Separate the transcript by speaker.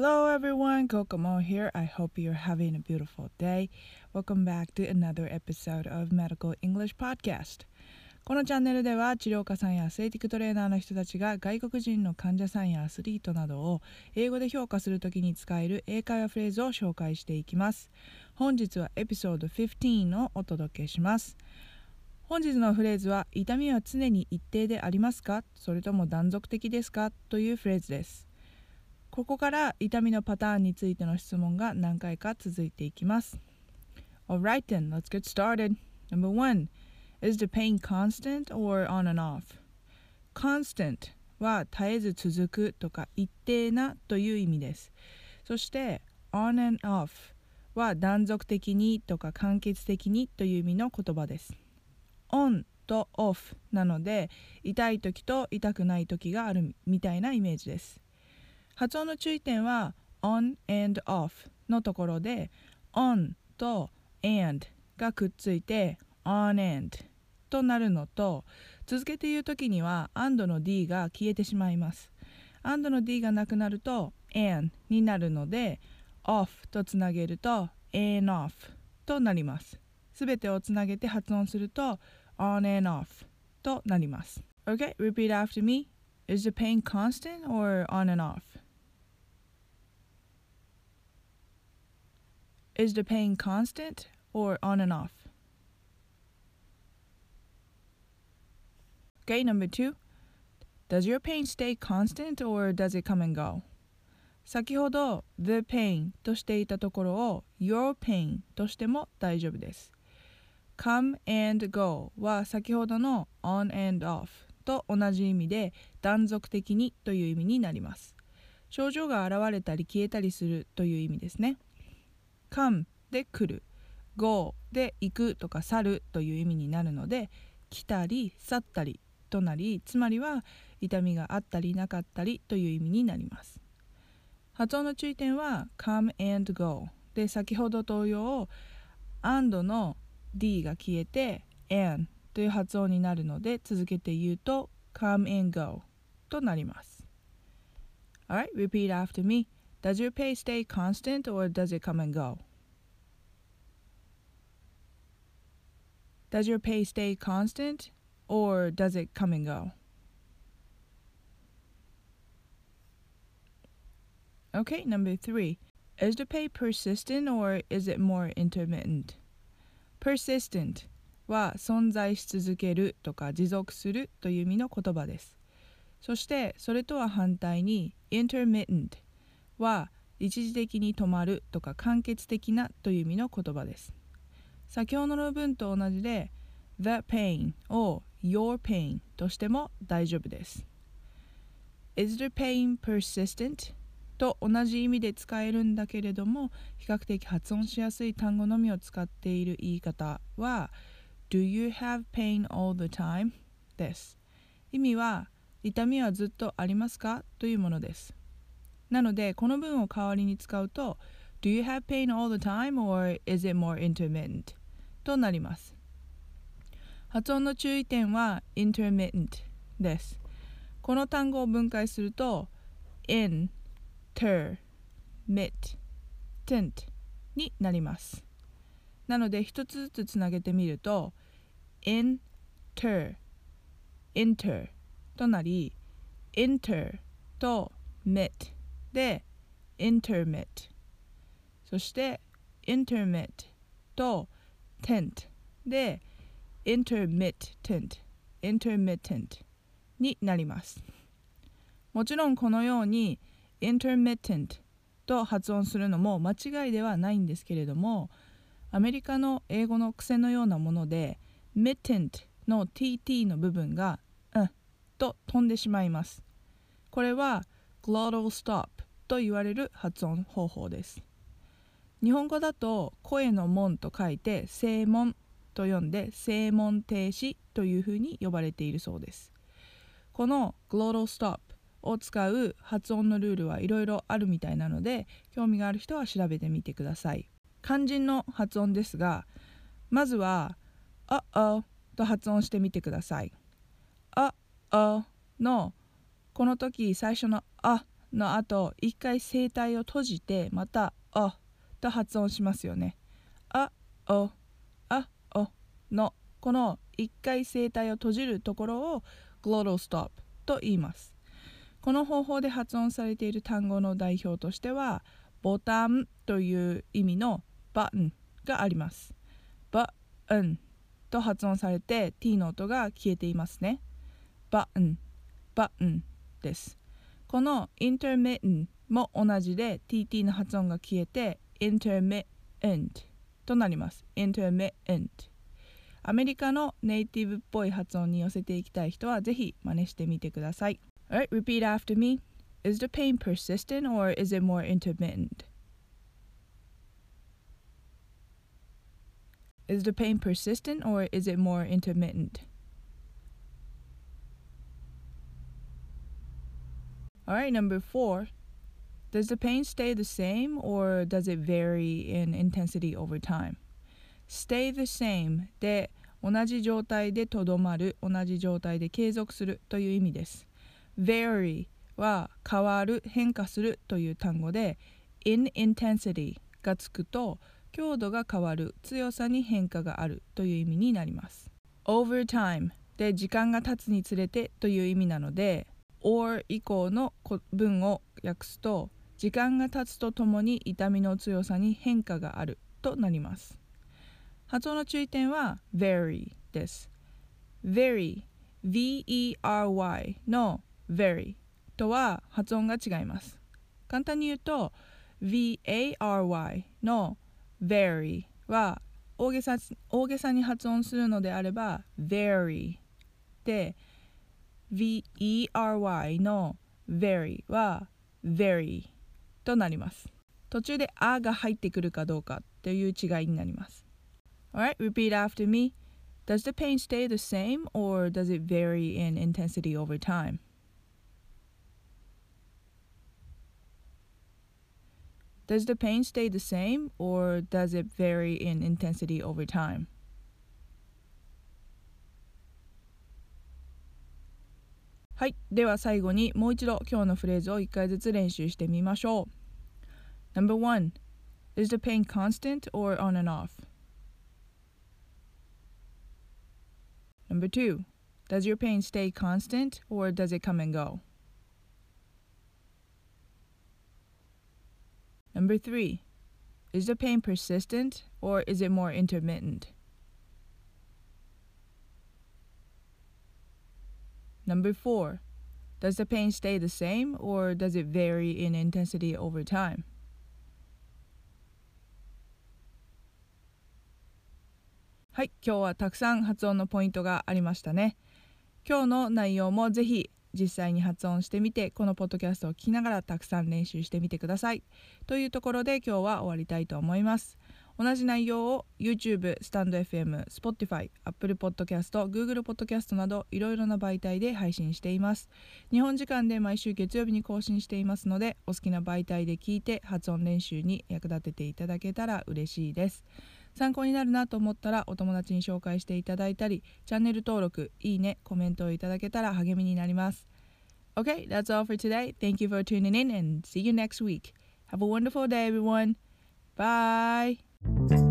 Speaker 1: Hello everyone, Kokomo here. I hope you're having a beautiful day. Welcome back to another episode of Medical English Podcast. このチャンネルでは治療家さんやアスレティックトレーナーの人たちが外国人の患者さんやアスリートなどを英語で評価するときに使える英会話フレーズを紹介していきます。本日はエピソード15をお届けします。本日のフレーズは痛みは常に一定でありますか？それとも断続的ですか？というフレーズです。ここから痛みのパターンについての質問が何回か続いていきます。Alright then, let's get started. Number one, is the pain constant or on and off? Constant は絶えず続くとか一定なという意味です。そして on and off は断続的にとか間欠的にという意味の言葉です。on と off なので痛い時と痛くない時があるみたいなイメージです。発音の注意点は on and off のところで on と and がくっついて on and となるのと続けて言う時には and の d が消えてしまいます and の d がなくなると an になるので off とつなげると an off となりますすべてをつなげて発音すると on and off となります OK repeat after me. Is the pain constant or on and off? Is the pain constant or on and off? Okay, number two. Does your pain stay constant or does it come and go? 先ほど the pain としていたところを your pain としても大丈夫です。come and go は先ほどの on and off と同じ意味で断続的にという意味になります。症状が現れたり消えたりするという意味ですね。Come で来る。go で行くとか去るという意味になるので来たり去ったりとなりつまりは痛みがあったりなかったりという意味になります。発音の注意点は come and go で先ほど同様 and の d が消えて and という発音になるので続けて言うと come and go となります。Alright, repeat after me. Does your pay stay constant or does it come and go? Does your pay stay constant or does it come and go? Okay, number three. Is the pay persistent or is it more intermittent? persistent は存在し続けるとか持続するという意味の言葉です。そしてそれとは反対に intermittent は一時的に止まるとか間欠的なという意味の言葉です。先ほどの文と同じで the pain を your pain としても大丈夫です。Is the pain persistent? と同じ意味で使えるんだけれども比較的発音しやすい単語のみを使っている言い方は Do you have pain all the time? です。意味は痛みはずっとありますか？というものです。なのでこの文を代わりに使うと Do you have pain all the time or is it more intermittent? となります発音の注意点は intermittent ですこの単語を分解すると in, ter, mit, tent になりますなので一つずつつなげてみると in, ter, inter となり inter と mit し intermit そして intermit と tent で intermittent intermitent になります。もちろんこのように intermittent と発音するのも間違いではないんですけれどもアメリカの英語の癖のようなもので mittent の tt の部分がうんと飛んでしまいます。これは glottal stop と言われる発音方法です。日本語だと声の門と書いて正門と読んで正門停止というふうに呼ばれているそうです。この glottal stop を使う発音のルールはいろいろあるみたいなので興味がある人は調べてみてください。肝心の発音ですがまずは「ああ」と発音してみてください「ああ」のこの時最初の「あ」の後一回声帯を閉じてまたあと発音しますよね。あおあおのこの一回声帯を閉じるところを glottal stop と言います。この方法で発音されている単語の代表としてはボタンという意味のバンがあります。バンと発音されて t の音が消えていますね。バンバンです。この intermittent も同じで tt の発音が消えて intermittent となります。intermittent アメリカのネイティブっぽい発音に寄せていきたい人はぜひ真似してみてください。Alright, repeat after me. Is the pain persistent or is it more intermittent? Is the pain persistent or is it more intermittent? Alright, number four. Does the pain stay the same or does it vary in intensity over time? Stay the same で同じ状態でとどまる、同じ状態で継続するという意味です。vary は変わる、変化するという単語で in intensity がつくと強度が変わる、強さに変化があるという意味になります。over time で時間が経つにつれてという意味なので or 以降の文を訳すと時間が経つとともに痛みの強さに変化があるとなります。発音の注意点は very です。very V-E-R-Y の very とは発音が違います。簡単に言うと V-A-R-Y の very は大げさ大げさに発音するのであれば very で V-E-R-Y の very は very となります。途中で「あ」が入ってくるかどうかという違いになります。Alright, repeat after me. Does the pain stay the same or does it vary in intensity over time? Does the pain stay the same or does it vary in intensity over time? はい。では最後にもう一度今日のフレーズを一回ずつ練習してみましょう。Number one Is the pain constant or on and off? Number two Does your pain stay constant or does it come and go? Number three, is the pain persistent or is it more intermittent? Number four, does the pain stay the same or does it vary in intensity over time? はい、今日はたくさん発音のポイントがありましたね。今日の内容もぜひ実際に発音してみてこのポッドキャストを聞きながらたくさん練習してみてくださいというところで今日は終わりたいと思います同じ内容を YouTube、スタンド FM、Spotify、Apple Podcast、Google Podcast などいろいろな媒体で配信しています日本時間で毎週月曜日に更新していますのでお好きな媒体で聞いて発音練習に役立てていただけたら嬉しいです参考になるなと思ったらお友達に紹介していただいたりチャンネル登録いいねコメントをいただけたら励みになります Okay, that's all for today. Thank you for tuning in and see you next week. Have a wonderful day, everyone. Bye. Thank you.